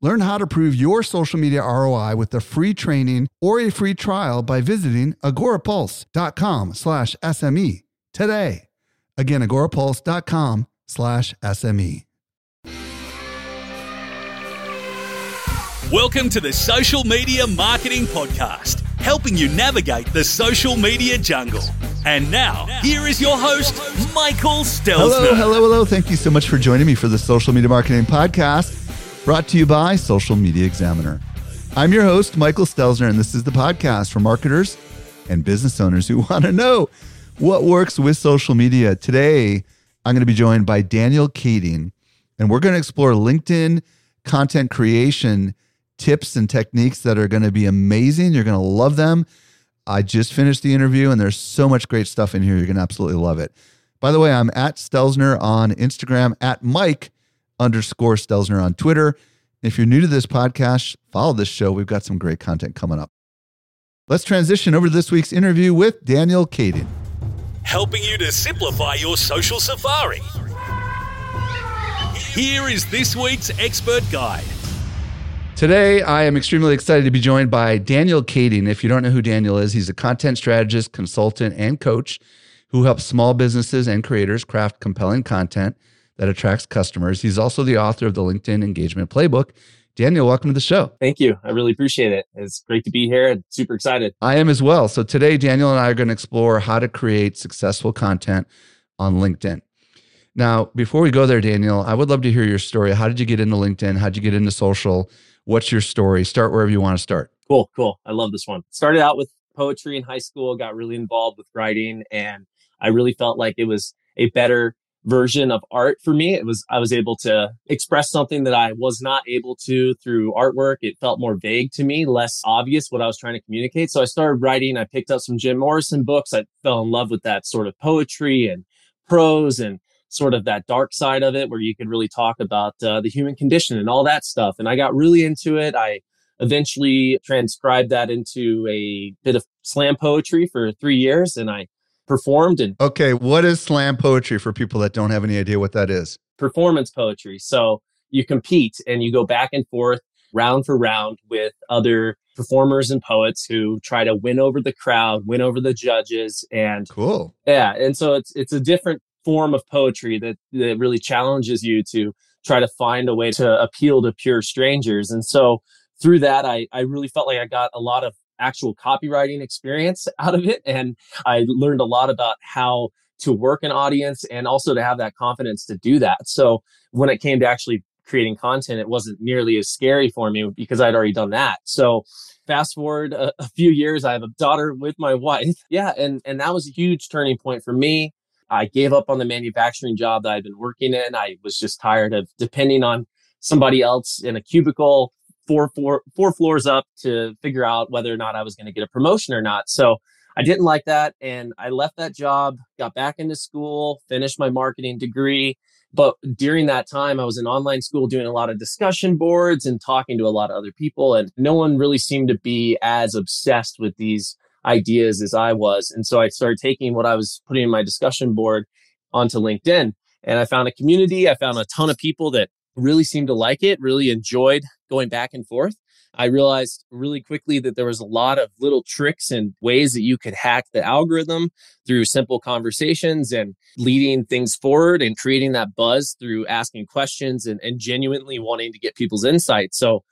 Learn how to prove your social media ROI with a free training or a free trial by visiting agorapulse.com slash SME today. Again, agorapulse.com slash SME. Welcome to the Social Media Marketing Podcast, helping you navigate the social media jungle. And now, here is your host, Michael Stelzner. Hello, hello, hello. Thank you so much for joining me for the Social Media Marketing Podcast brought to you by Social Media Examiner. I'm your host, Michael Stelzner, and this is the podcast for marketers and business owners who want to know what works with social media. Today, I'm going to be joined by Daniel Kading, and we're going to explore LinkedIn content creation tips and techniques that are going to be amazing. You're going to love them. I just finished the interview, and there's so much great stuff in here. You're going to absolutely love it. By the way, I'm at Stelzner on Instagram, at Mike underscore Stelzner on Twitter. If you're new to this podcast, follow this show. We've got some great content coming up. Let's transition over to this week's interview with Daniel Kading. Helping you to simplify your social safari. Here is this week's expert guide. Today, I am extremely excited to be joined by Daniel Kading. If you don't know who Daniel is, he's a content strategist, consultant, and coach who helps small businesses and creators craft compelling content that attracts customers. He's also the author of the LinkedIn Engagement Playbook. Daniel, welcome to the show. Thank you. I really appreciate it. It's great to be here and super excited. I am as well. So today, Daniel and I are going to explore how to create successful content on LinkedIn. Now, before we go there, Daniel, I would love to hear your story. How did you get into LinkedIn? How did you get into social? What's your story? Start wherever you want to start. Cool, cool. I love this one. Started out with poetry in high school, got really involved with writing, and I really felt like it was a better version of art for me. It was, I was able to express something that I was not able to through artwork. It felt more vague to me, less obvious what I was trying to communicate. So I started writing. I picked up some Jim Morrison books. I fell in love with that sort of poetry and prose and sort of that dark side of it where you could really talk about uh, the human condition and all that stuff. And I got really into it. I eventually transcribed that into a bit of slam poetry for three years and I performed and okay what is slam poetry for people that don't have any idea what that is? performance poetry. So you compete and you go back and forth round for round with other performers and poets who try to win over the crowd win over the judges and cool. Yeah and so it's it's a different form of poetry that that really challenges you to try to find a way to appeal to pure strangers. And so through that i i really felt like i got a lot of actual copywriting experience out of it. And I learned a lot about how to work an audience and also to have that confidence to do that. So when it came to actually creating content, it wasn't nearly as scary for me because I'd already done that. So fast forward a, a few years, I have a daughter with my wife. Yeah. And, and that was a huge turning point for me. I gave up on the manufacturing job that I'd been working in. I was just tired of depending on somebody else in a cubicle four, four, four floors up to figure out whether or not I was going to get a promotion or not. So I didn't like that. And I left that job, got back into school, finished my marketing degree. But during that time, I was in online school doing a lot of discussion boards and talking to a lot of other people. And no one really seemed to be as obsessed with these ideas as I was. And so I started taking what I was putting in my discussion board onto LinkedIn. And I found a community. I found a ton of people that really seemed to like it, really enjoyed going back and forth. I realized really quickly that there was a lot of little tricks and ways that you could hack the algorithm through simple conversations and leading things forward and creating that buzz through asking questions and, and genuinely wanting to get people's insight. So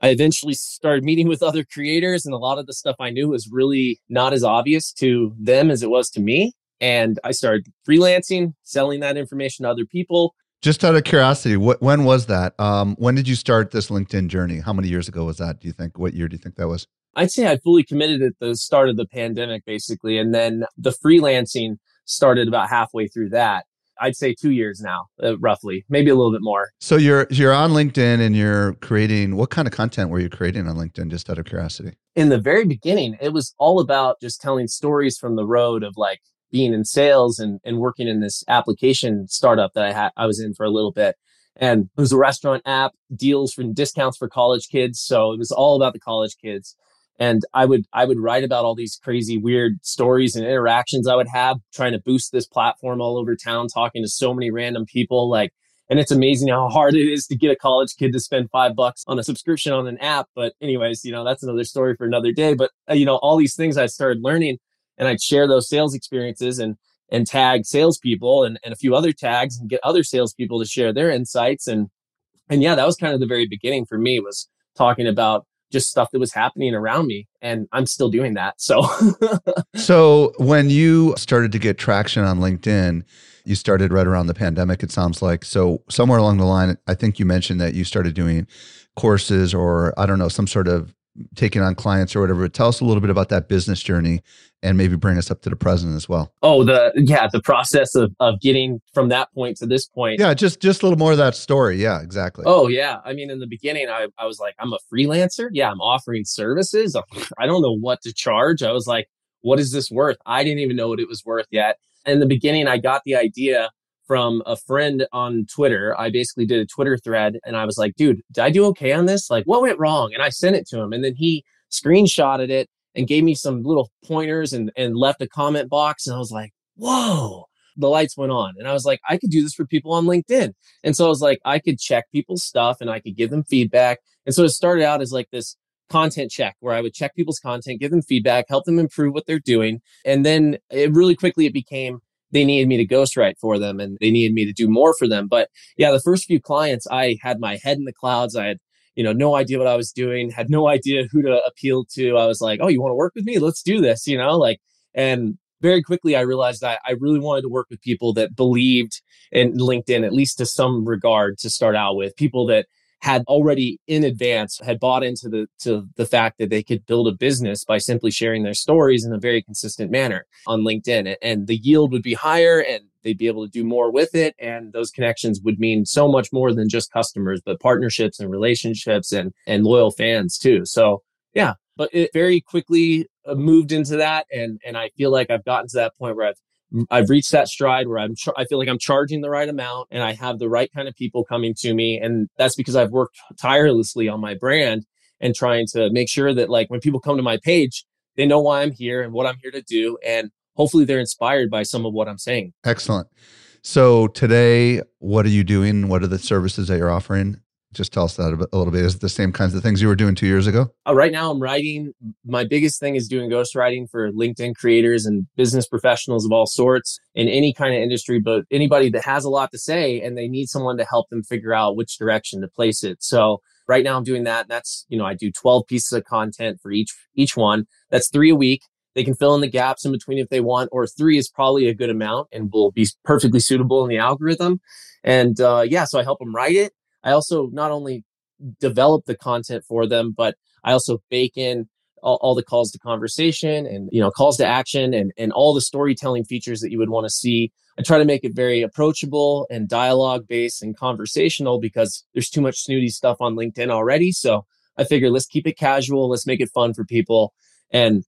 I eventually started meeting with other creators, and a lot of the stuff I knew was really not as obvious to them as it was to me. And I started freelancing, selling that information to other people, just out of curiosity, what, when was that? Um, when did you start this LinkedIn journey? How many years ago was that? Do you think? What year do you think that was? I'd say I fully committed at the start of the pandemic, basically, and then the freelancing started about halfway through that. I'd say two years now, uh, roughly, maybe a little bit more. So you're you're on LinkedIn and you're creating. What kind of content were you creating on LinkedIn? Just out of curiosity. In the very beginning, it was all about just telling stories from the road of like being in sales and, and working in this application startup that I had I was in for a little bit. And it was a restaurant app, deals for discounts for college kids. So it was all about the college kids. And I would I would write about all these crazy weird stories and interactions I would have trying to boost this platform all over town, talking to so many random people. Like and it's amazing how hard it is to get a college kid to spend five bucks on a subscription on an app. But anyways, you know, that's another story for another day. But uh, you know, all these things I started learning and I'd share those sales experiences and and tag salespeople and, and a few other tags and get other salespeople to share their insights. And and yeah, that was kind of the very beginning for me was talking about just stuff that was happening around me and i'm still doing that so so when you started to get traction on linkedin you started right around the pandemic, it sounds like. So, somewhere along the line, I think you mentioned that you started doing courses or I don't know, some sort of taking on clients or whatever. Tell us a little bit about that business journey and maybe bring us up to the present as well. Oh, the yeah, the process of of getting from that point to this point. Yeah, just just a little more of that story. Yeah, exactly. Oh yeah. I mean, in the beginning I, I was like, I'm a freelancer. Yeah, I'm offering services. Oh, I don't know what to charge. I was like, what is this worth? I didn't even know what it was worth yet in the beginning, I got the idea from a friend on Twitter. I basically did a Twitter thread and I was like, dude, did I do okay on this? Like, what went wrong? And I sent it to him. And then he screenshotted it and gave me some little pointers and, and left a comment box. And I was like, whoa, the lights went on. And I was like, I could do this for people on LinkedIn. And so I was like, I could check people's stuff and I could give them feedback. And so it started out as like this content check where I would check people's content, give them feedback, help them improve what they're doing. And then it really quickly it became they needed me to ghostwrite for them and they needed me to do more for them. But yeah, the first few clients, I had my head in the clouds. I had, you know, no idea what I was doing, had no idea who to appeal to. I was like, oh, you want to work with me? Let's do this, you know, like, and very quickly I realized that I really wanted to work with people that believed in LinkedIn, at least to some regard to start out with, people that had already in advance had bought into the to the fact that they could build a business by simply sharing their stories in a very consistent manner on LinkedIn and the yield would be higher and they'd be able to do more with it and those connections would mean so much more than just customers but partnerships and relationships and and loyal fans too. So yeah but it very quickly uh, moved into that and and I feel like I've gotten to that point where I've I've reached that stride where I'm, I feel like I'm charging the right amount and I have the right kind of people coming to me. And that's because I've worked tirelessly on my brand and trying to make sure that like when people come to my page, they know why I'm here and what I'm here to do. And hopefully they're inspired by some of what I'm saying. Excellent. So today, what are you doing? What are the services that you're offering? Just tell us that a, little bit. Is the same kinds of things you were doing two years ago? Uh, right now, I'm writing. My biggest thing is doing ghostwriting for LinkedIn creators and business professionals of all sorts in any kind of industry, but anybody that has a lot to say and they need someone to help them figure out which direction to place it. So right now I'm doing that. That's, you know, I do 12 pieces of content for each, each one. That's three a week. They can fill in the gaps in between if they want, or three is probably a good amount and will be perfectly suitable in the algorithm. And uh, yeah, so I help them write it. I also not only develop the content for them, but I also bake in all, all, the calls to conversation and you know calls to action and and all the storytelling features that you would want to see. I try to make it very approachable and dialogue based and conversational because there's too much snooty stuff on LinkedIn already. So I figure let's keep it casual, let's make it fun for people, and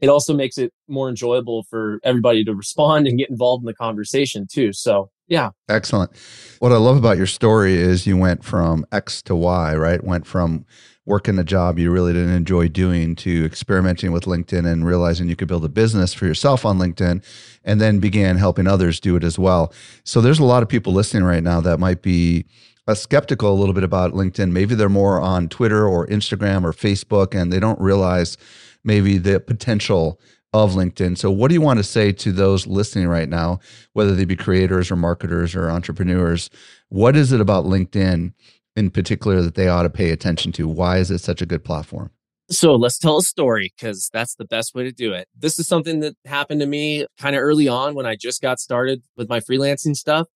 it also makes it more enjoyable for everybody to respond and get involved in the conversation too. So yeah. Excellent. What I love about your story is you went from X to Y, right? Went from working a job you really didn't enjoy doing to experimenting with LinkedIn and realizing you could build a business for yourself on LinkedIn and then began helping others do it as well. So there's a lot of people listening right now that might be uh, skeptical a little bit about LinkedIn. Maybe they're more on Twitter or Instagram or Facebook and they don't realize maybe the potential of LinkedIn. So, what do you want to say to those listening right now, whether they be creators or marketers or entrepreneurs? What is it about LinkedIn in particular that they ought to pay attention to? Why is it such a good platform? So let's tell a story because that's the best way to do it. This is something that happened to me kind of early on when I just got started with my freelancing stuff.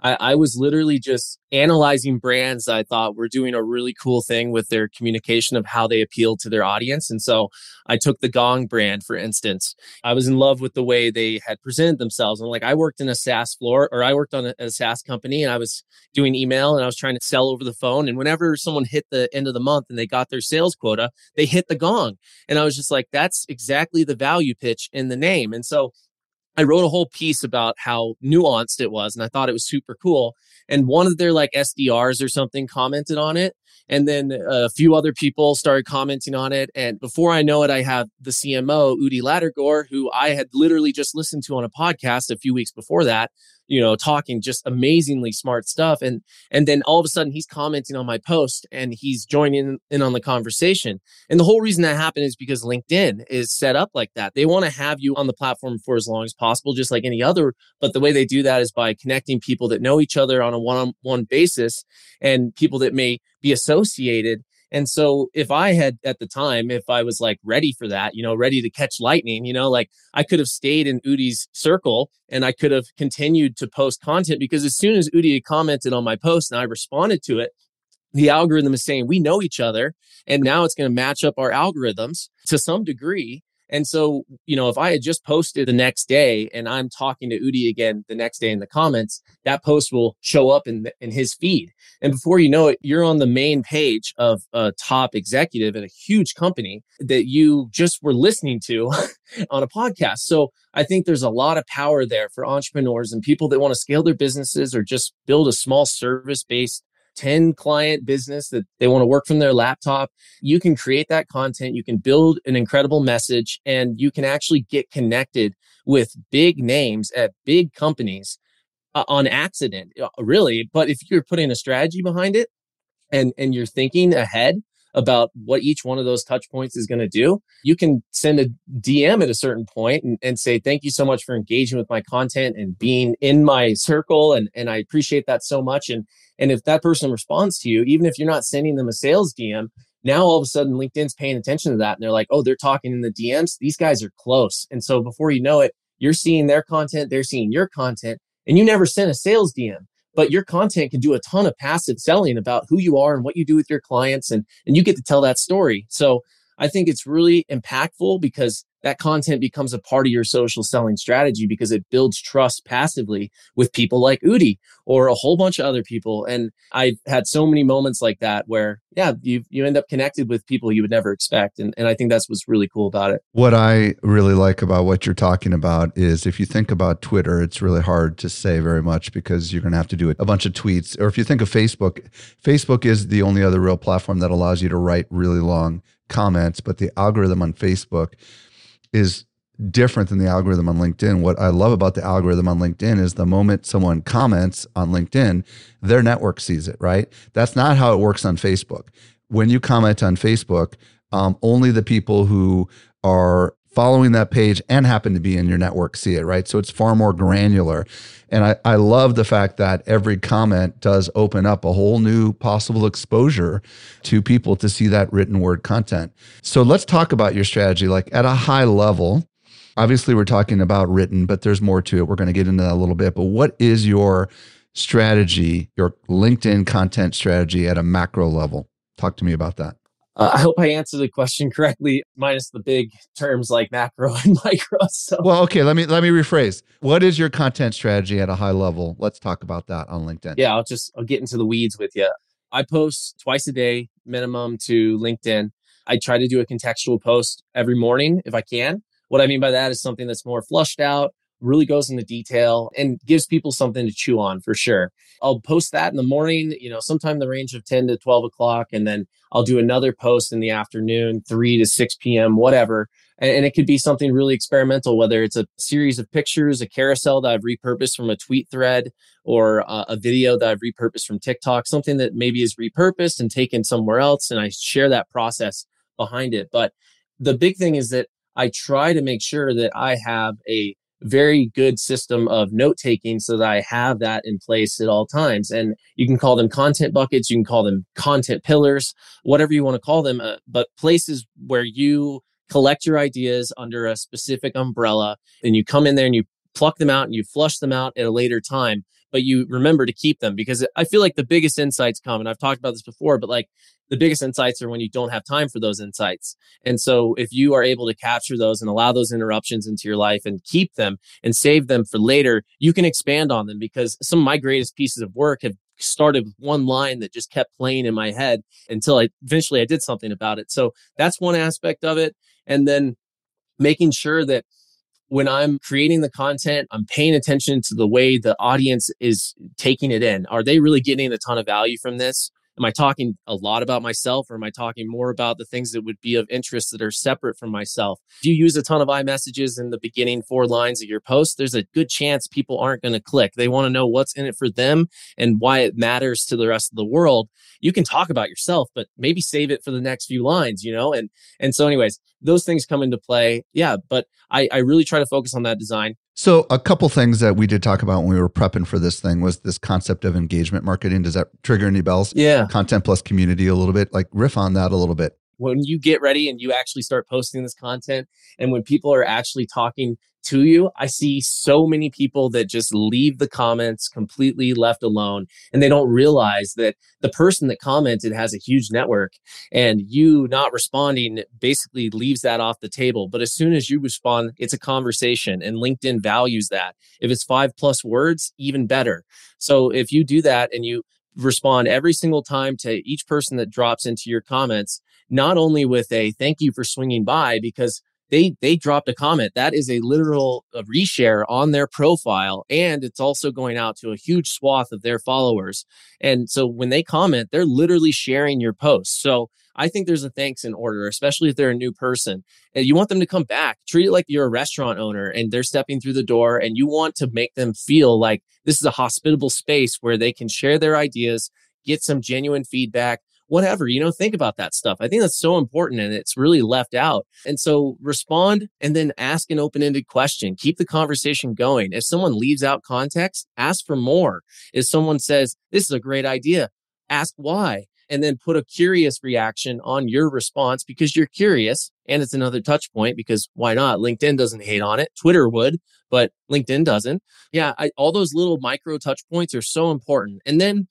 I, I, was literally just analyzing brands I thought were doing a really cool thing with their communication of how they appeal to their audience. And so I took the Gong brand, for instance. I was in love with the way they had presented themselves. And like I worked in a SaaS floor or I worked on a, a SaaS company and I was doing email and I was trying to sell over the phone. And whenever someone hit the end of the month and they got their sales quota, they hit the gong. And I was just like, that's exactly the value pitch in the name. And so I wrote a whole piece about how nuanced it was and I thought it was super cool. And one of their like SDRs or something commented on it. And then a few other people started commenting on it. And before I know it, I have the CMO, Udi Ledergor, who I had literally just listened to on a podcast a few weeks before that, you know, talking just amazingly smart stuff. And and then all of a sudden he's commenting on my post and he's joining in on the conversation. And the whole reason that happened is because LinkedIn is set up like that. They want to have you on the platform for as long as possible, just like any other. But the way they do that is by connecting people that know each other on a one-on-one basis and people that may be associated. And so if I had at the time, if I was like ready for that, you know, ready to catch lightning, you know, like I could have stayed in Udi's circle and I could have continued to post content because as soon as Udi commented on my post and I responded to it, the algorithm is saying we know each other and now it's going to match up our algorithms to some degree and so, you know, if I had just posted the next day and I'm talking to Udi again the next day in the comments, that post will show up in, the, in his feed. And before you know it, you're on the main page of a top executive at a huge company that you just were listening to on a podcast. So I think there's a lot of power there for entrepreneurs and people that want to scale their businesses or just build a small service based 10 client business that they want to work from their laptop, you can create that content. You can build an incredible message and you can actually get connected with big names at big companies uh, on accident, uh, really. But if you're putting a strategy behind it and, and you're thinking ahead, about what each one of those touch points is going to do, you can send a DM at a certain point and, and, say, thank you so much for engaging with my content and being in my circle. And, and I appreciate that so much. And, and if that person responds to you, even if you're not sending them a sales DM, now all of a sudden LinkedIn's paying attention to that and they're like, oh, they're talking in the DMs. These guys are close. And so before you know it, you're seeing their content, they're seeing your content, and you never sent a sales DM. But your content can do a ton of passive selling about who you are and what you do with your clients, and, and you get to tell that story. So I think it's really impactful because that content becomes a part of your social selling strategy because it builds trust passively with people like Udi or a whole bunch of other people. And I've had so many moments like that where, yeah, you you end up connected with people you would never expect. And, and I think that's what's really cool about it. What I really like about what you're talking about is if you think about Twitter, it's really hard to say very much because you're going to have to do a bunch of tweets. Or if you think of Facebook, Facebook is the only other real platform that allows you to write really long comments, but the algorithm on Facebook is different than the algorithm on LinkedIn. What I love about the algorithm on LinkedIn is the moment someone comments on LinkedIn, their network sees it, right? That's not how it works on Facebook. When you comment on Facebook, um, only the people who are following that page and happen to be in your network see it, right? So it's far more granular. And I, I love the fact that every comment does open up a whole new possible exposure to people to see that written word content. So let's talk about your strategy, like at a high level. Obviously, we're talking about written, but there's more to it. We're going to get into that a little bit. But what is your strategy, your LinkedIn content strategy at a macro level? Talk to me about that. Uh, I hope I answered the question correctly, minus the big terms like macro and micro. So. Well, okay, let me let me rephrase. What is your content strategy at a high level? Let's talk about that on LinkedIn. Yeah, I'll just I'll get into the weeds with you. I post twice a day minimum to LinkedIn. I try to do a contextual post every morning if I can. What I mean by that is something that's more flushed out, really goes into detail and gives people something to chew on for sure. I'll post that in the morning, you know, sometime the range of 10 to 12 o'clock. And then I'll do another post in the afternoon, 3 to 6 p.m., whatever. And, it could be something really experimental, whether it's a series of pictures, a carousel that I've repurposed from a tweet thread, or a, a video that I've repurposed from TikTok, something that maybe is repurposed and taken somewhere else. And I share that process behind it. But the big thing is that I try to make sure that I have a very good system of note taking so that I have that in place at all times. And you can call them content buckets, you can call them content pillars, whatever you want to call them, uh, but places where you collect your ideas under a specific umbrella and you come in there and you pluck them out and you flush them out at a later time but you remember to keep them because I feel like the biggest insights come, and I've talked about this before, but like the biggest insights are when you don't have time for those insights. And so if you are able to capture those and allow those interruptions into your life and keep them and save them for later, you can expand on them because some of my greatest pieces of work have started with one line that just kept playing in my head until I eventually I did something about it. So that's one aspect of it. And then making sure that when I'm creating the content, I'm paying attention to the way the audience is taking it in. Are they really getting a ton of value from this? Am I talking a lot about myself or am I talking more about the things that would be of interest that are separate from myself? If you use a ton of iMessages in the beginning four lines of your post, there's a good chance people aren't going to click. They want to know what's in it for them and why it matters to the rest of the world. You can talk about yourself, but maybe save it for the next few lines, you know? And and so anyways, those things come into play. Yeah, but I, I really try to focus on that design. So, a couple things that we did talk about when we were prepping for this thing was this concept of engagement marketing. Does that trigger any bells? Yeah. Content plus community a little bit, like riff on that a little bit. When you get ready and you actually start posting this content, and when people are actually talking to you. I see so many people that just leave the comments completely left alone and they don't realize that the person that commented has a huge network and you not responding basically leaves that off the table. But as soon as you respond, it's a conversation and LinkedIn values that. If it's five plus words, even better. So if you do that and you respond every single time to each person that drops into your comments, not only with a thank you for swinging by, because they they dropped a comment. That is a literal a reshare on their profile and it's also going out to a huge swath of their followers. And so when they comment they're literally sharing your post. So i think there's a thanks in order especially if they're a new person and you want them to come back. Treat it like you're a restaurant owner and they're stepping through the door and you want to make them feel like this is a hospitable space where they can share their ideas get some genuine feedback whatever, you know, think about that stuff. I think that's so important and it's really left out. And so respond and then ask an open ended question. Keep the conversation going. If someone leaves out context, ask for more. If someone says, this is a great idea, ask why. And then put a curious reaction on your response because you're curious. And it's another touch point because why not? LinkedIn doesn't hate on it. Twitter would, but LinkedIn doesn't. Yeah. I, all those little micro touch points are so important. And then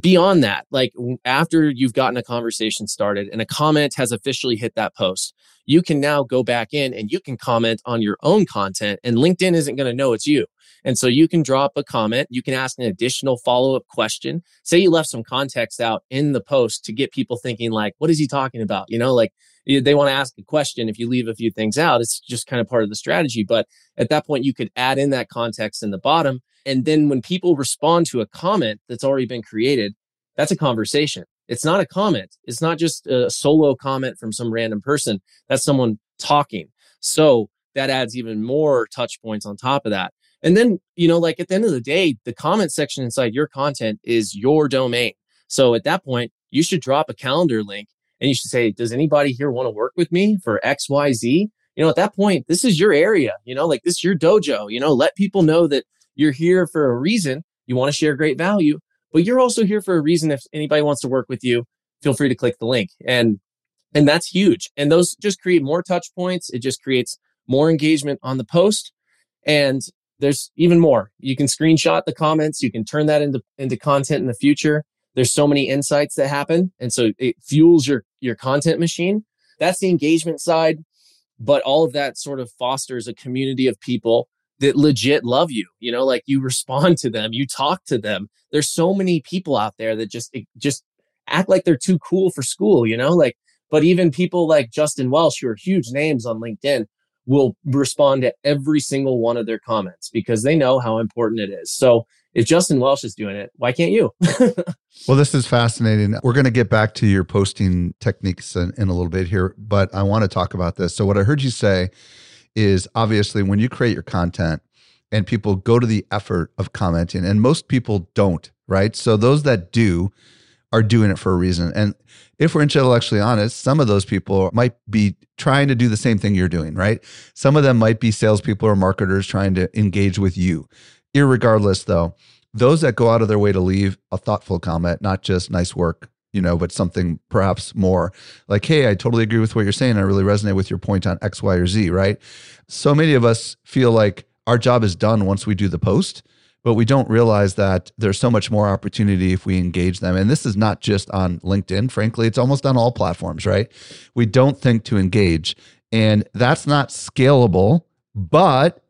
beyond that, like after you've gotten a conversation started and a comment has officially hit that post, you can now go back in and you can comment on your own content and LinkedIn isn't going to know it's you. And so you can drop a comment, you can ask an additional follow up question. Say you left some context out in the post to get people thinking like, what is he talking about? You know, like they want to ask a question. If you leave a few things out, it's just kind of part of the strategy. But at that point, you could add in that context in the bottom and then when people respond to a comment that's already been created, that's a conversation. It's not a comment. It's not just a solo comment from some random person. That's someone talking. So that adds even more touch points on top of that. And then, you know, like at the end of the day, the comment section inside your content is your domain. So at that point, you should drop a calendar link and you should say, does anybody here want to work with me for XYZ? You know, at that point, this is your area, you know, like this is your dojo, you know, let people know that you're here for a reason. You want to share great value, but you're also here for a reason. If anybody wants to work with you, feel free to click the link. And and that's huge. And those just create more touch points. It just creates more engagement on the post. And there's even more. You can screenshot the comments. You can turn that into, into content in the future. There's so many insights that happen. And so it fuels your, your content machine. That's the engagement side. But all of that sort of fosters a community of people that legit love you you know like you respond to them you talk to them there's so many people out there that just eh, just act like they're too cool for school you know like but even people like justin welsh who are huge names on linkedin will respond to every single one of their comments because they know how important it is so if Justin Welsh is doing it, why can't you? well, this is fascinating. We're going to get back to your posting techniques in, in, a little bit here, but I want to talk about this. So, what I heard you say is obviously when you create your content and people go to the effort of commenting, and most people don't, right? So those that do are doing it for a reason. And if we're intellectually honest, some of those people might be trying to do the same thing you're doing, right? Some of them might be salespeople or marketers trying to engage with you. Irregardless, though, those that go out of their way to leave a thoughtful comment, not just nice work, you know, but something perhaps more like, hey, I totally agree with what you're saying. I really resonate with your point on X, Y, or Z, right? So many of us feel like our job is done once we do the post, but we don't realize that there's so much more opportunity if we engage them. And this is not just on LinkedIn, frankly, it's almost on all platforms, right? We don't think to engage. And that's not scalable, but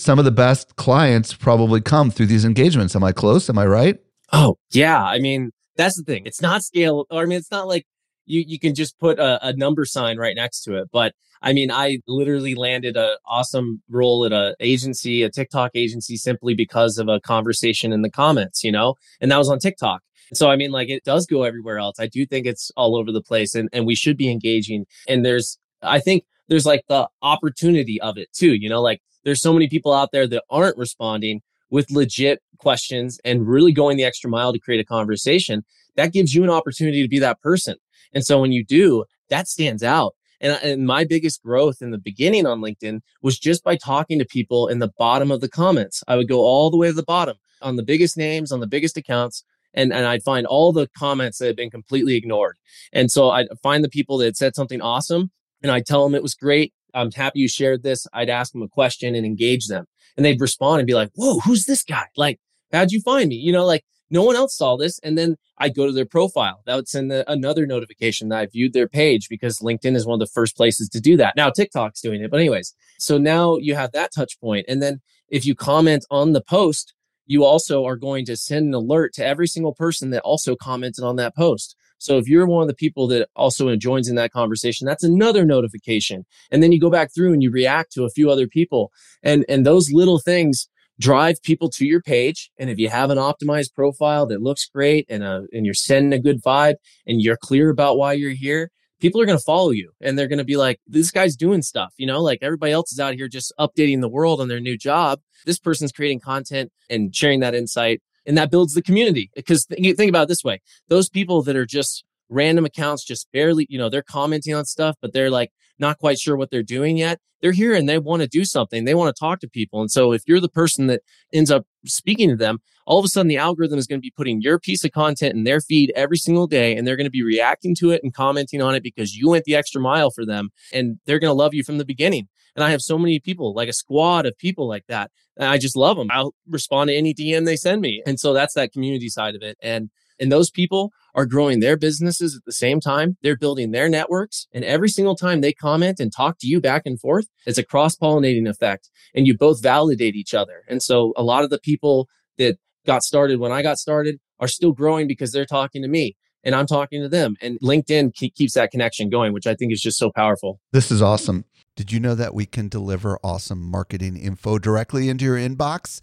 some of the best clients probably come through these engagements. Am I close? Am I right? Oh, yeah. I mean, that's the thing. It's not scale. Or I mean, it's not like you you can just put a, a number sign right next to it. But I mean, I literally landed an awesome role at a agency, a TikTok agency, simply because of a conversation in the comments, you know, and that was on TikTok. So I mean, like it does go everywhere else. I do think it's all over the place, and and we should be engaging. And there's, I think there's like the opportunity of it too. You know, like there's so many people out there that aren't responding with legit questions and really going the extra mile to create a conversation. That gives you an opportunity to be that person. And so when you do, that stands out. And, and my biggest growth in the beginning on LinkedIn was just by talking to people in the bottom of the comments. I would go all the way to the bottom on the biggest names, on the biggest accounts, and, and I'd find all the comments that had been completely ignored. And so I'd find the people that said something awesome and I'd tell them it was great. I'm happy you shared this. I'd ask them a question and engage them. And they'd respond and be like, whoa, who's this guy? Like, how'd you find me? You know, like no one else saw this. And then I'd go to their profile. That would send the, another notification that I viewed their page because LinkedIn is one of the first places to do that. Now TikTok's doing it. But anyways, so now you have that touch point. And then if you comment on the post, you also are going to send an alert to every single person that also commented on that post. So if you're one of the people that also joins in that conversation, that's another notification. And then you go back through and you react to a few other people. And and those little things drive people to your page. And if you have an optimized profile that looks great and a, and you're sending a good vibe and you're clear about why you're here, people are going to follow you and they're going to be like, this guy's doing stuff, you know, like everybody else is out here just updating the world on their new job. This person's creating content and sharing that insight and that builds the community. Because th- think about it this way those people that are just random accounts, just barely, you know, they're commenting on stuff, but they're like not quite sure what they're doing yet. They're here and they want to do something. They want to talk to people. And so if you're the person that ends up speaking to them, all of a sudden the algorithm is going to be putting your piece of content in their feed every single day and they're going to be reacting to it and commenting on it because you went the extra mile for them and they're going to love you from the beginning. And I have so many people, like a squad of people like that. And I just love them. I'll respond to any DM they send me. And so that's that community side of it. And and those people are growing their businesses at the same time. They're building their networks. And every single time they comment and talk to you back and forth, it's a cross pollinating effect. And you both validate each other. And so a lot of the people that got started when I got started are still growing because they're talking to me and I'm talking to them. And LinkedIn keeps that connection going, which I think is just so powerful. This is awesome. Did you know that we can deliver awesome marketing info directly into your inbox?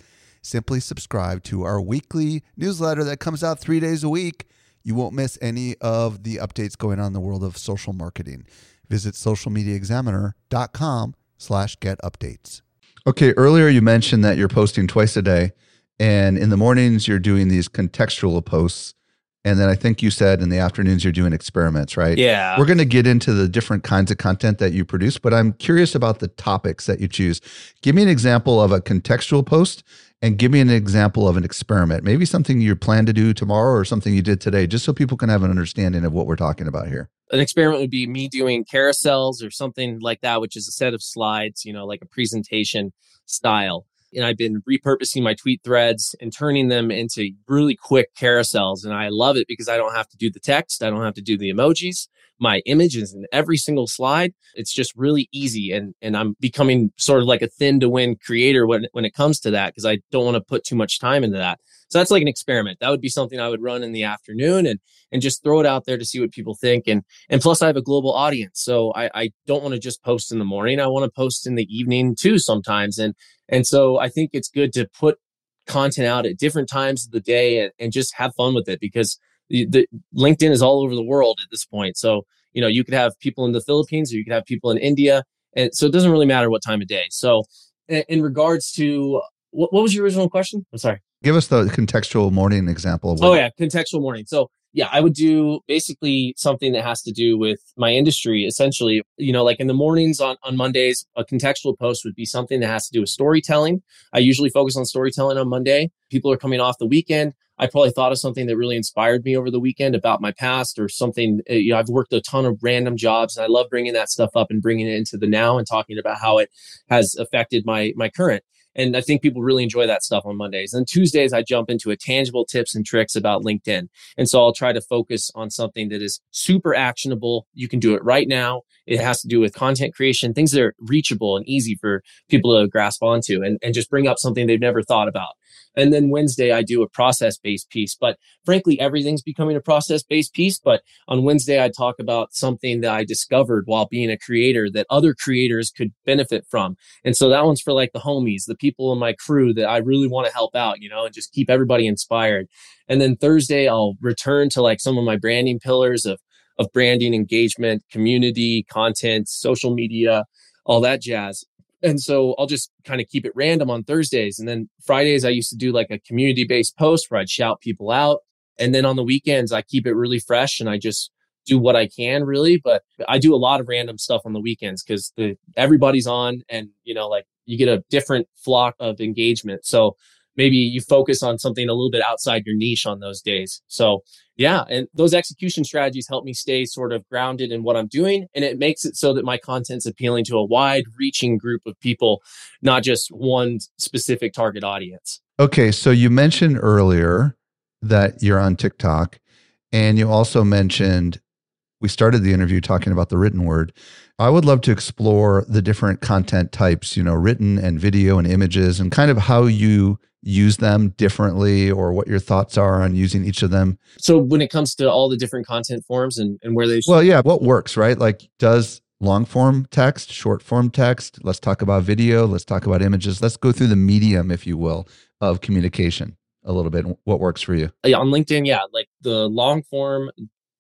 Simply subscribe to our weekly newsletter that comes out three days a week. You won't miss any of the updates going on in the world of social marketing. Visit socialmediaexaminer.com slash get updates. Okay, earlier you mentioned that you're posting twice a day, and in the mornings you're doing these contextual posts and then I think you said in the afternoons you're doing experiments, right? Yeah. We're going to get into the different kinds of content that you produce, but I'm curious about the topics that you choose. Give me an example of a contextual post and give me an example of an experiment. Maybe something you plan to do tomorrow or something you did today, just so people can have an understanding of what we're talking about here. An experiment would be me doing carousels or something like that, which is a set of slides, you know, like a presentation style and I've been repurposing my tweet threads and turning them into really quick carousels. And I love it because I don't have to do the text, I don't have to do the emojis. My image is in every single slide. It's just really easy. And, and I'm becoming sort of like a thin to win creator when, when it comes to that because I don't want to put too much time into that. So that's like an experiment. That would be something I would run in the afternoon and and just throw it out there to see what people think. And and plus I have a global audience. So I, I don't want to just post in the morning. I want to post in the evening too sometimes. And and so I think it's good to put content out at different times of the day and, and just have fun with it because the, the LinkedIn is all over the world at this point. So, you know, you could have people in the Philippines or you could have people in India. And so it doesn't really matter what time of day. So in, regards to what, what was your original question? I'm sorry. Give us the contextual morning example. oh yeah, contextual morning. So yeah, I would do basically something that has to do with my industry. Essentially, you know, like in the mornings on, on Mondays, a contextual post would be something that has to do with storytelling. I usually focus on storytelling on Monday. People are coming off the weekend. I probably thought of something that really inspired me over the weekend about my past or something. Uh, you know, I've worked a ton of random jobs and I love bringing that stuff up and bringing it into the now and talking about how it has affected my, my current. And I think people really enjoy that stuff on Mondays. And Tuesdays, I jump into a tangible tips and tricks about LinkedIn. And so I'll try to focus on something that is super actionable. You can do it right now. It has to do with content creation, things that are reachable and easy for people to grasp onto and, and just bring up something they've never thought about. And then Wednesday, I do a process based piece. But frankly, everything's becoming a process based piece. But on Wednesday, I talk about something that I discovered while being a creator that other creators could benefit from. And so that one's for like the homies, the people in my crew that I really want to help out, you know, and just keep everybody inspired. And then Thursday, I'll return to like some of my branding pillars of of branding, engagement, community, content, social media, all that jazz. And so I'll just kind of keep it random on Thursdays. And then Fridays, I used to do like a community based post where I'd shout people out. And then on the weekends, I keep it really fresh and I just do what I can really. But I do a lot of random stuff on the weekends because the everybody's on and, you know, like you get a different flock of engagement. So maybe you focus on something a little bit outside your niche on those days. So yeah, and those execution strategies help me stay sort of grounded in what I'm doing. And it makes it so that my content's appealing to a wide reaching group of people, not just one specific target audience. Okay. So you mentioned earlier that you're on TikTok, and you also mentioned we started the interview talking about the written word. I would love to explore the different content types, you know, written and video and images, and kind of how you use them differently or what your thoughts are on using each of them. So, when it comes to all the different content forms and, and where they. Well, yeah, what works, right? Like, does long form text, short form text, let's talk about video, let's talk about images, let's go through the medium, if you will, of communication a little bit. What works for you? Yeah, on LinkedIn, yeah, like the long form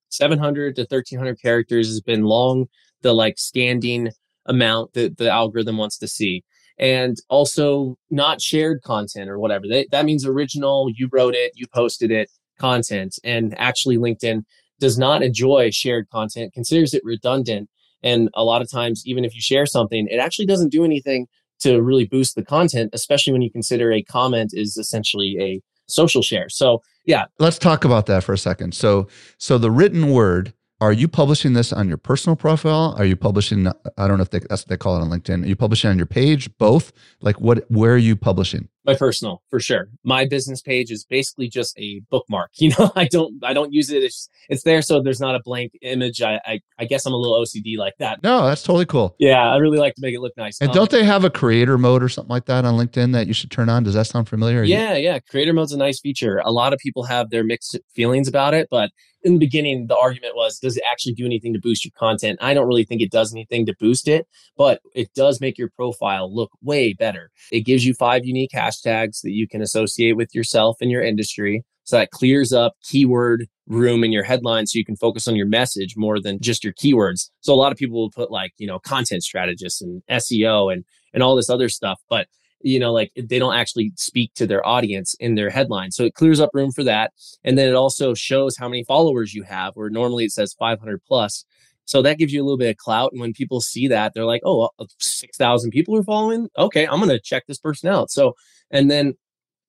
700 to 1300 characters has been long the like standing amount that the algorithm wants to see. And also not shared content or whatever. That, that means original you wrote it you posted it content. And actually linkedin does not enjoy shared content considers it redundant. And a lot of times even if you share something it actually doesn't do anything to really boost the content especially when you consider a comment is essentially a social share. So yeah. Let's talk about that for a second. So, so the written word, are you publishing this on your personal profile? Are you publishing, I don't know if they, that's what they call it on LinkedIn. Are you publishing on your page? Both? Like what, where are you publishing? my personal for sure. My business page is basically just a bookmark you know? I don't i don't use it. It's, it's there so there's not a blank image. I, I, I guess i'm a little ocd like that. No that's totally cool. Yeah i really like to make it look nice. And um, don't they have a creator mode or something like that on linkedin that you should turn on? Does that sound familiar? Yeah you- yeah. Creator mode's a nice feature. A lot of people have their mixed feelings about it but in the beginning, the argument was, does it actually do anything to boost your content? I don't really think it does anything to boost it, but it does make your profile look way better. It gives you five unique hashtags that you can associate with yourself and your industry. So that clears up keyword room in your headline so you can focus on your message more than just your keywords. So a lot of people will put like, you know, content strategists and SEO and and all this other stuff, but you know, like they don't actually speak to their audience in their headline. So it clears up room for that. And then it also shows how many followers you have, where normally it says 500 plus. So that gives you a little bit of clout. And when people see that, they're like, oh, uh, 6,000 people are following. Okay, I'm going to check this person out. So, and then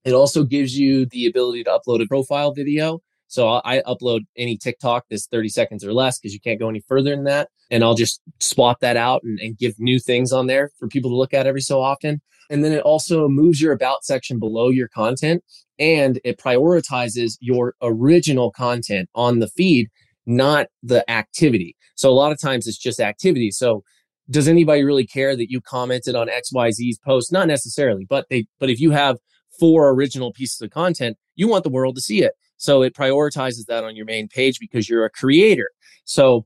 it also gives you the ability to upload a profile video. So I upload any TikTok that's 30 seconds or less because you can't go any further than that. And I'll just swap that out and, and give new things on there for people to look at every so often. And then it also moves your about section below your content and it prioritizes your original content on the feed, not the activity. So a lot of times it's just activity. So does anybody really care that you commented on XYZ's post? Not necessarily, but they but if you have four original pieces of content, you want the world to see it. So it prioritizes that on your main page because you're a creator. So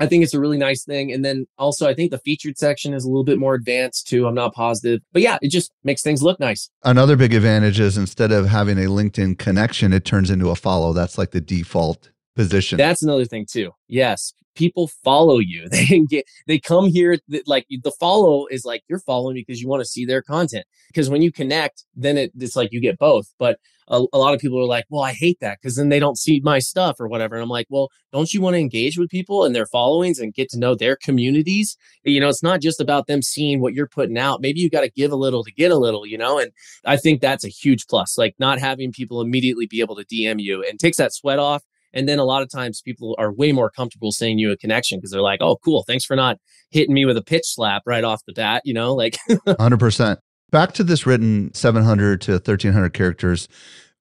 I think it's a really nice thing. And then also, I think the featured section is a little bit more advanced too. I'm not positive, but yeah, it just makes things look nice. Another big advantage is instead of having a LinkedIn connection, it turns into a follow. That's like the default position. That's another thing too. Yes, people follow you. They get they come here like the follow is like you're following because you want to see their content. Because when you connect, then it, it's like you get both. But a, a lot of people are like, well, I hate that because then they don't see my stuff or whatever. And I'm like, well, don't you want to engage with people and their followings and get to know their communities? You know, it's not just about them seeing what you're putting out. Maybe you got to give a little to get a little, you know? And I think that's a huge plus, like not having people immediately be able to DM you and takes that sweat off. And then a lot of times people are way more comfortable saying you a connection because they're like, oh, cool. Thanks for not hitting me with a pitch slap right off the bat, you know, like 100%. Back to this written 700 to 1300 characters.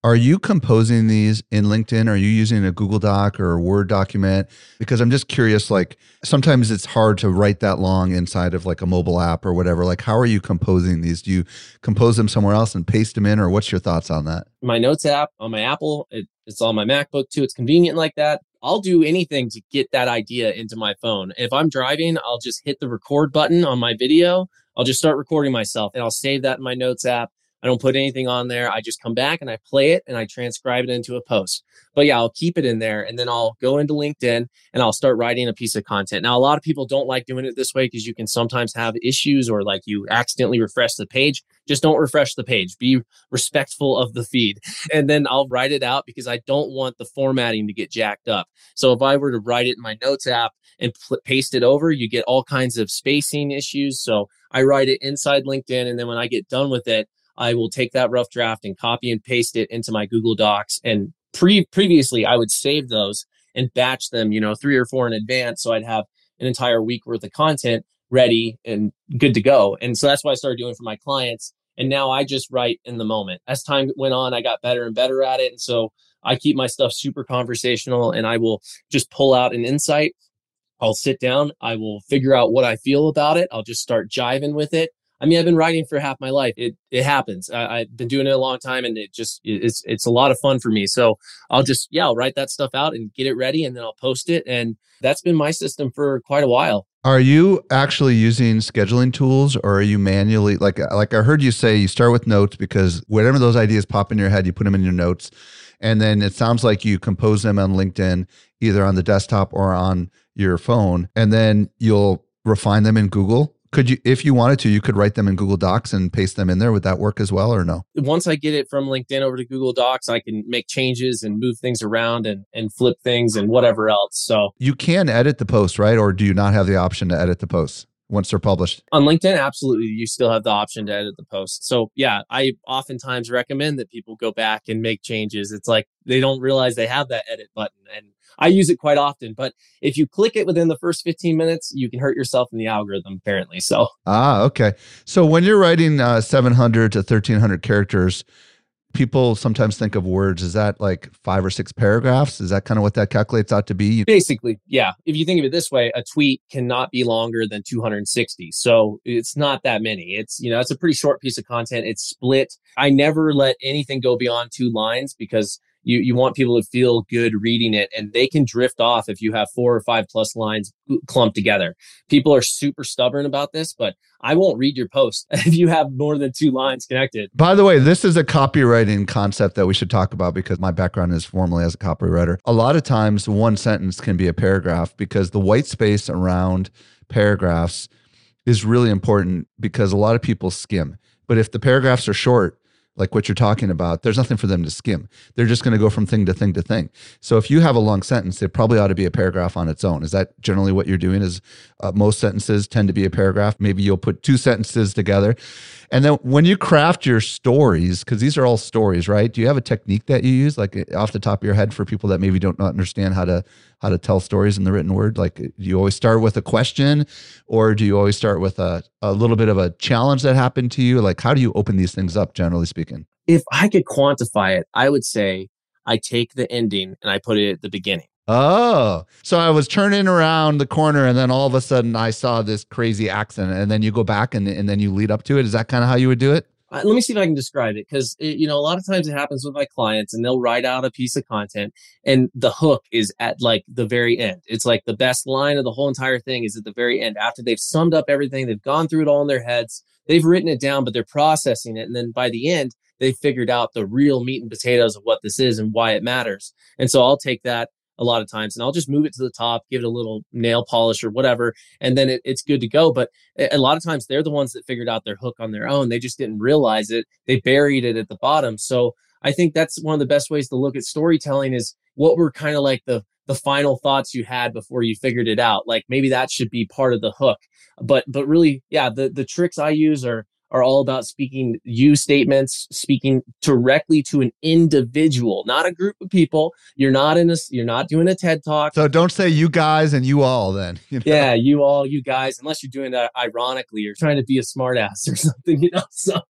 Are you composing these in LinkedIn? Are you using a Google Doc or a Word document? Because I'm just curious, like sometimes it's hard to write that long inside of like a mobile app or whatever. Like, how are you composing these? Do you compose them somewhere else and paste them in, or what's your thoughts on that? My notes app on my Apple, it, it's on my MacBook too. It's convenient like that. I'll do anything to get that idea into my phone. If I'm driving, I'll just hit the record button on my video. I'll just start recording myself and I'll save that in my notes app I don't put anything on there. I just come back and I play it and I transcribe it into a post. But yeah, I'll keep it in there and then I'll go into LinkedIn and I'll start writing a piece of content. Now, a lot of people don't like doing it this way because you can sometimes have issues or like you accidentally refresh the page. Just don't refresh the page. Be respectful of the feed. And then I'll write it out because I don't want the formatting to get jacked up. So if I were to write it in my notes app and paste it over, you get all kinds of spacing issues. So I write it inside LinkedIn. And then when I get done with it, I will take that rough draft and copy and paste it into my Google Docs. And pre- previously, I would save those and batch them, you know, three or four in advance. So I'd have an entire week worth of content ready and good to go. And so that's what I started doing for my clients. And now I just write in the moment. As time went on, I got better and better at it. And so I keep my stuff super conversational and I will just pull out an insight. I'll sit down. I will figure out what I feel about it. I'll just start jiving with it. I mean, I've been writing for half my life. It it happens. I, have been doing it a long time, and it just it's it's a lot of fun for me. So I'll just yeah, I'll write that stuff out and get it ready, and then I'll post it. And that's been my system for quite a while. Are you actually using scheduling tools, or are you manually like uh, like I heard you say you start with notes because whatever those ideas pop in your head, you put them in your notes, and then it sounds like you compose them on LinkedIn either on the desktop or on your phone, and then you'll refine them in Google could you, if you wanted to, you could write them in Google Docs and paste them in there. Would that work as well or no? Once I get it from LinkedIn over to Google Docs, I can make changes and move things around and, and flip things and whatever else. So you can edit the post, right? Or do you not have the option to edit the posts? Once they're published? On LinkedIn, absolutely. You still have the option to edit the post. So, yeah, I oftentimes recommend that people go back and make changes. It's like they don't realize they have that edit button. And I use it quite often. But if you click it within the first 15 minutes, you can hurt yourself in the algorithm, apparently. So, ah, okay. So, when you're writing uh, 700 to 1300 characters, people sometimes think of words is that like five or six paragraphs? Is that kind of what that calculates out to be? Basically yeah. If you think of it this way a tweet cannot be longer than 260 so it's not that many. It's you know it's a pretty short piece of content. It's split. I never let anything go beyond two lines because you you want people to feel good reading it and they can drift off if you have four or five plus lines clumped together. People are super stubborn about this but i won't read your post if you have more than two lines connected. By the way this is a copywriting concept that we should talk about because my background is formally as a copywriter. A lot of times one sentence can be a paragraph because the white space around paragraphs is really important because a lot of people skim. But if the paragraphs are short like what you're talking about, there's nothing for them to skim. They're just going to go from thing to thing to thing. So if you have a long sentence, it probably ought to be a paragraph on its own. Is that generally what you're doing? Is uh, most sentences tend to be a paragraph? Maybe you'll put two sentences together. And then when you craft your stories, because these are all stories, right? Do you have a technique that you use, like uh, off the top of your head, for people that maybe don't understand how to how to tell stories in the written word? Like, do you always start with a question, or do you always start with a a little bit of a challenge that happened to you? Like, how do you open these things up, generally speaking? If I could quantify it, I would say I take the ending and I put it at the beginning. Oh, so I was turning around the corner and then all of a sudden I saw this crazy accident and then you go back and, and then you lead up to it. Is that kind of how you would do it? Uh, let me see if I can describe it because you know a lot of times it happens with my clients and they'll write out a piece of content and the hook is at like the very end. It's like the best line of the whole entire thing is at the very end after they've summed up everything, they've gone through it all in their heads, they've written it down, but they're processing it, and then by the end they figured out the real meat and potatoes of what this is and why it matters. And so I'll take that a lot of times and I'll just move it to the top, give it a little nail polish or whatever, and then it, it's good to go. But a lot of times they're the ones that figured out their hook on their own. They just didn't realize it. They buried it at the bottom. So I think that's one of the best ways to look at storytelling is what were kind of like the the final thoughts you had before you figured it out. Like maybe that should be part of the hook. But but really, yeah, the the tricks I use are are all about speaking you statements, speaking directly to an individual, not a group of people. You're not in a, you're not doing a TED talk. So don't say you guys and you all then. You know? Yeah, you all, you guys, unless you're doing that ironically, you're trying to be a smartass or something, you know. So,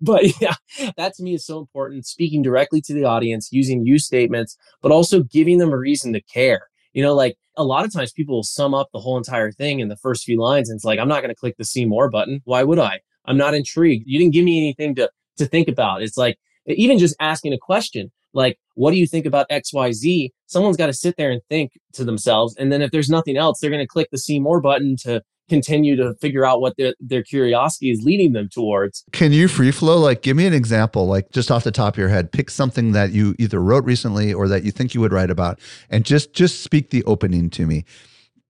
but yeah, that to me is so important. Speaking directly to the audience, using you statements, but also giving them a reason to care. You know, like a lot of times people will sum up the whole entire thing in the first few lines and it's like, I'm not going to click the see more button. Why would I? I'm not intrigued. You didn't give me anything to, to think about. It's like even just asking a question like, what do you think about XYZ? Someone's got to sit there and think to themselves. And then if there's nothing else, they're going to click the see more button to continue to figure out what their, their curiosity is leading them towards. Can you free flow? Like, give me an example, like just off the top of your head, pick something that you either wrote recently or that you think you would write about and just, just speak the opening to me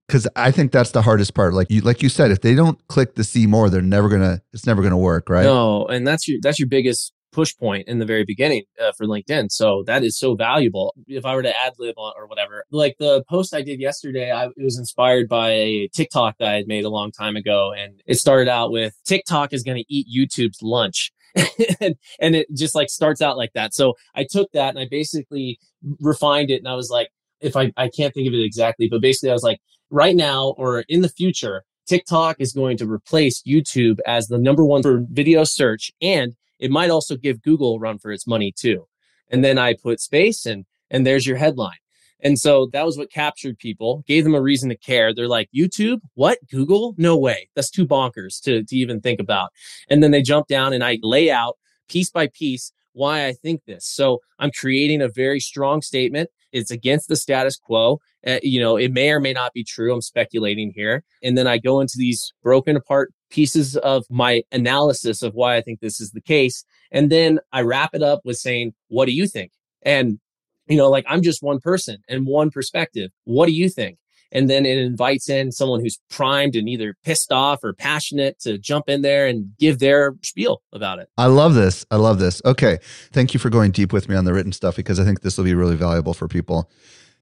because I think that's the hardest part. Like you, like you said, if they don't click the see more, they're never gonna. It's never gonna work, right? No, and that's your that's your biggest push point in the very beginning uh, for LinkedIn. So that is so valuable. If I were to ad lib or whatever, like the post I did yesterday, I, it was inspired by a TikTok that I had made a long time ago, and it started out with TikTok is going to eat YouTube's lunch. and, and it just like starts out like that. So I took that and I basically refined it and I was like, if I, I can't think of it exactly, but basically I was like, right now or in the future, TikTok is going to replace YouTube as the number one for video search. And it might also give Google a run for its money too. And then I put space and, and there's your headline. And so that was what captured people, gave them a reason to care. They're like, YouTube? What? Google? No way. That's too bonkers to, to even think about. And then they jump down and I lay out piece by piece why I think this. So I'm creating a very strong statement. It's against the status quo. Uh, you know, it may or may not be true. I'm speculating here. And then I go into these broken apart pieces of my analysis of why I think this is the case. And then I wrap it up with saying, what do you think? And, you know, like I'm just one person and one perspective. What do you think? And then it invites in someone who's primed and either pissed off or passionate to jump in there and give their spiel about it. I love this. I love this. Okay. Thank you for going deep with me on the written stuff because I think this will be really valuable for people.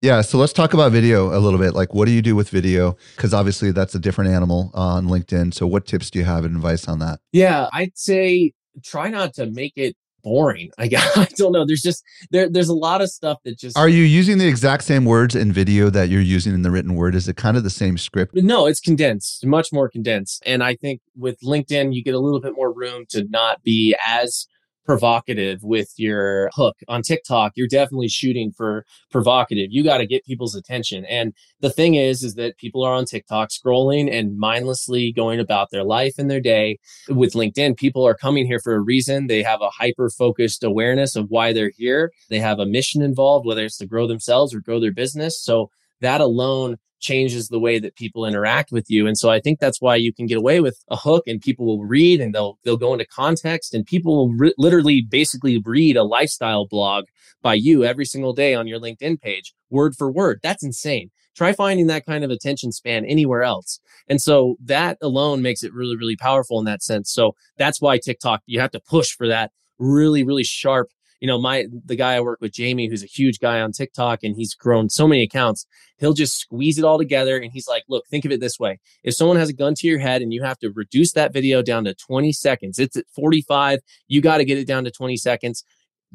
Yeah, so let's talk about video a little bit. Like, what do you do with video? Because obviously, that's a different animal on LinkedIn. So, what tips do you have and advice on that? Yeah, I'd say try not to make it boring. I guess I don't know. There's just there there's a lot of stuff that just Are you using the exact same words in video that you're using in the written word? Is it kind of the same script? No, it's condensed, much more condensed. And I think with LinkedIn you get a little bit more room to not be as provocative with your hook on TikTok, you're definitely shooting for provocative. You got to get people's attention. And the thing is, is that people are on TikTok scrolling and mindlessly going about their life and their day. With LinkedIn, people are coming here for a reason. They have a hyper focused awareness of why they're here. They have a mission involved, whether it's to grow themselves or grow their business. So that alone changes the way that people interact with you. And so I think that's why you can get away with a hook and people will read and they'll they'll go into context and people will re- literally basically read a lifestyle blog by you every single day on your LinkedIn page word for word. That's insane. Try finding that kind of attention span anywhere else. And so that alone makes it really really powerful in that sense. So that's why TikTok you have to push for that really really sharp you know, my the guy I work with, Jamie, who's a huge guy on TikTok and he's grown so many accounts, he'll just squeeze it all together and he's like, look, think of it this way. If someone has a gun to your head and you have to reduce that video down to 20 seconds, it's at 45, you got to get it down to 20 seconds.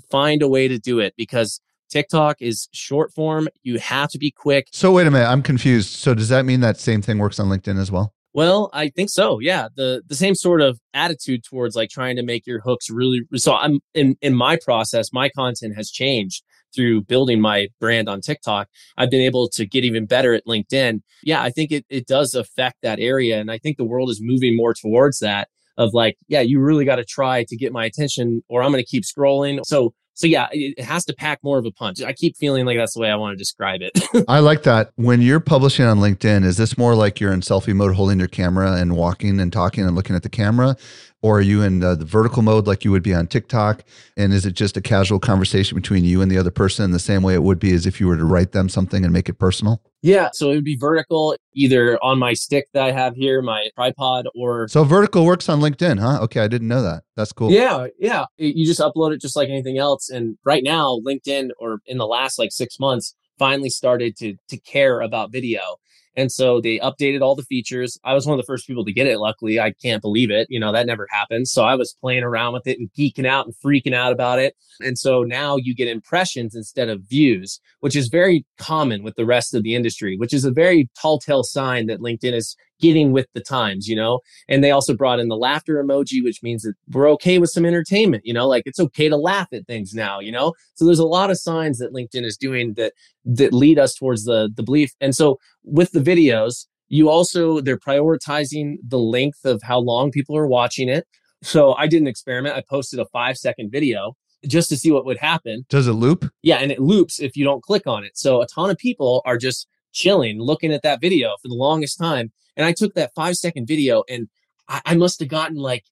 Find a way to do it because TikTok is short form. You have to be quick. So wait a minute, I'm confused. So does that mean that same thing works on LinkedIn as well? Well, I think so. Yeah, the the same sort of attitude towards like trying to make your hooks really. So I'm in in my process. My content has changed through building my brand on TikTok. I've been able to get even better at LinkedIn. Yeah, I think it it does affect that area, and I think the world is moving more towards that. Of like, yeah, you really got to try to get my attention, or I'm going to keep scrolling. So so yeah, it has to pack more of a punch. I keep feeling like that's the way I want to describe it. I like that. When you're publishing on LinkedIn, is this more like you're in selfie mode holding your camera and walking and talking and looking at the camera? Or are you in the, the vertical mode like you would be on TikTok? And is it just a casual conversation between you and the other person the same way it would be as if you were to write them something and make it personal? Yeah. So it would be vertical either on my stick that I have here, my tripod, or. So vertical works on LinkedIn, huh? Okay. I didn't know that. That's cool. Yeah. Yeah. You just upload it just like anything else. And right now, LinkedIn, or in the last like six months, finally started to to care about video. And so they updated all the features. I was one of the first people to get it. Luckily, I can't believe it. You know, that never happened. So I was playing around with it and geeking out and freaking out about it. And so now you get impressions instead of views, which is very common with the rest of the industry, which is a very tall tale sign that LinkedIn is getting with the times, you know? And they also brought in the laughter emoji, which means that we're okay with some entertainment, you know, like it's okay to laugh at things now, you know? So there's a lot of signs that LinkedIn is doing that that lead us towards the the belief. And so with the videos, you also they're prioritizing the length of how long people are watching it. So I did an experiment. I posted a 5 second video just to see what would happen. Does it loop? Yeah, and it loops if you don't click on it. So a ton of people are just chilling, looking at that video for the longest time. And I took that five second video and I, I must have gotten like,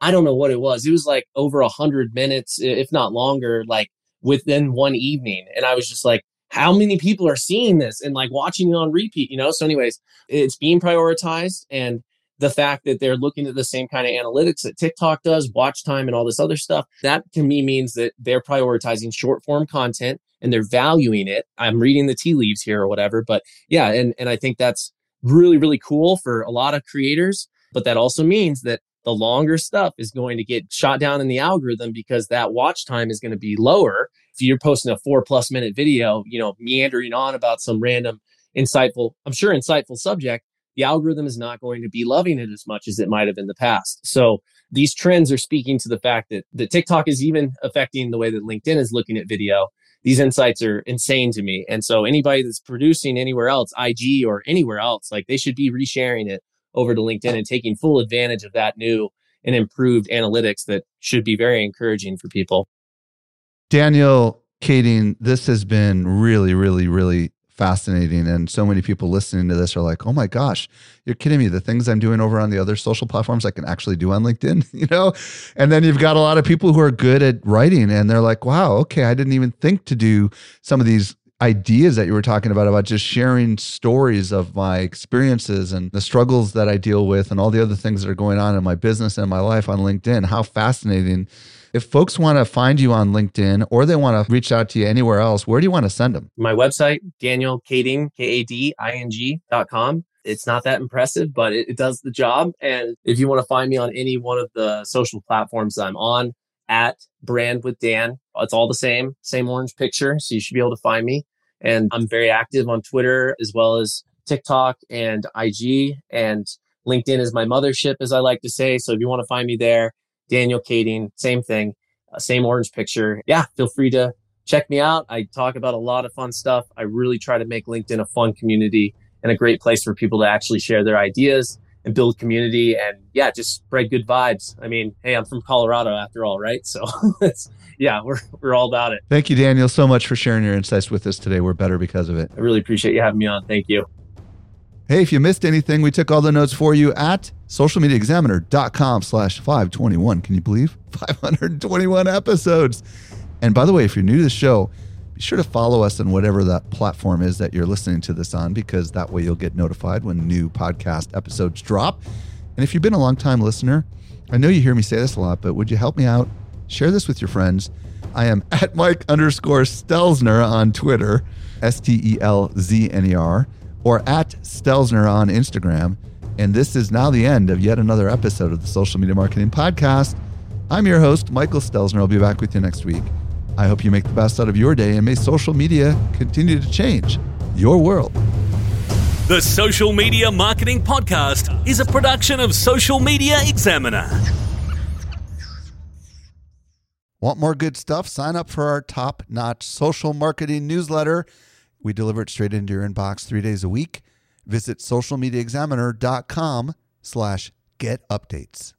I don't know what it was. It was like over a hundred minutes, if not longer, like within one evening. And I was just like, how many people are seeing this and like watching it on repeat, you know? So, anyways, it's being prioritized. And the fact that they're looking at the same kind of analytics that TikTok does, watch time, and all this other stuff, that to me means that they're prioritizing short form content and they're valuing it. I'm reading the tea leaves here or whatever, but yeah, and and I think that's really really cool for a lot of creators, but that also means that the longer stuff is going to get shot down in the algorithm because that watch time is going to be lower. If you're posting a 4 plus minute video, you know, meandering on about some random insightful, I'm sure insightful subject, the algorithm is not going to be loving it as much as it might have in the past. So these trends are speaking to the fact that, that TikTok is even affecting the way that LinkedIn is looking at video these insights are insane to me. And so anybody that's producing anywhere else, IG or anywhere else, like they should be resharing it over to LinkedIn and taking full advantage of that new and improved analytics that should be very encouraging for people. Daniel Kading, this has been really, really, really fascinating. And so many people listening to this are like, oh my gosh, you're kidding me. The things I'm doing over on the other social platforms, I can actually do on LinkedIn, you know? And then you've got a lot of people who are good at writing and they're like, wow, okay, I didn't even think to do some of these ideas that you were talking about about just sharing stories of my experiences and the struggles that I deal with and all the other things that are going on in my business and my life on LinkedIn. How fascinating if folks want to find you on LinkedIn or they want to reach out to you anywhere else, where do you want to send them? My website, Daniel Kading, K A D I N G dot com. It's not that impressive, but it, does the job. And if you want to find me on any one of the social platforms I'm on, at brand with Dan, it's all the same, same orange picture. So you should be able to find me. And I'm very active on Twitter as well as TikTok and IG. And LinkedIn is my mothership, as I like to say. So if you want to find me there, Daniel Kading, same thing, uh, same orange picture. Yeah, feel free to check me out. I talk about a lot of fun stuff. I really try to make LinkedIn a fun community and a great place for people to actually share their ideas and build community and yeah, just spread good vibes. I mean, hey, I'm from Colorado after all, right? So yeah, we're we're all about it. Thank you, Daniel, so much for sharing your insights with us today. We're better because of it. I really appreciate you having me on. Thank you. Hey, if you missed anything, we took all the notes for you at socialmediaexaminer.com slash 521. Can you believe? 521 episodes. And by the way, if you're new to the show, be sure to follow us on whatever that platform is that you're listening to this on, because that way you'll get notified when new podcast episodes drop. And if you've been a long time listener, I know you hear me say this a lot, but would you help me out? Share this with your friends. I am at Mike underscore Stelzner on Twitter, S T E L Z N E R or at Stelzner on Instagram. And this is now the end of yet another episode of the Social Media Marketing Podcast. I'm your host, Michael Stelzner. I'll be back with you next week. I hope you make the best out of your day and may social media continue to change your world. The Social Media Marketing Podcast is a production of Social Media Examiner. Want more good stuff? Sign up for our top notch social marketing newsletter. We deliver it straight into your inbox three days a week. Visit socialmediaexaminer.com slash get updates.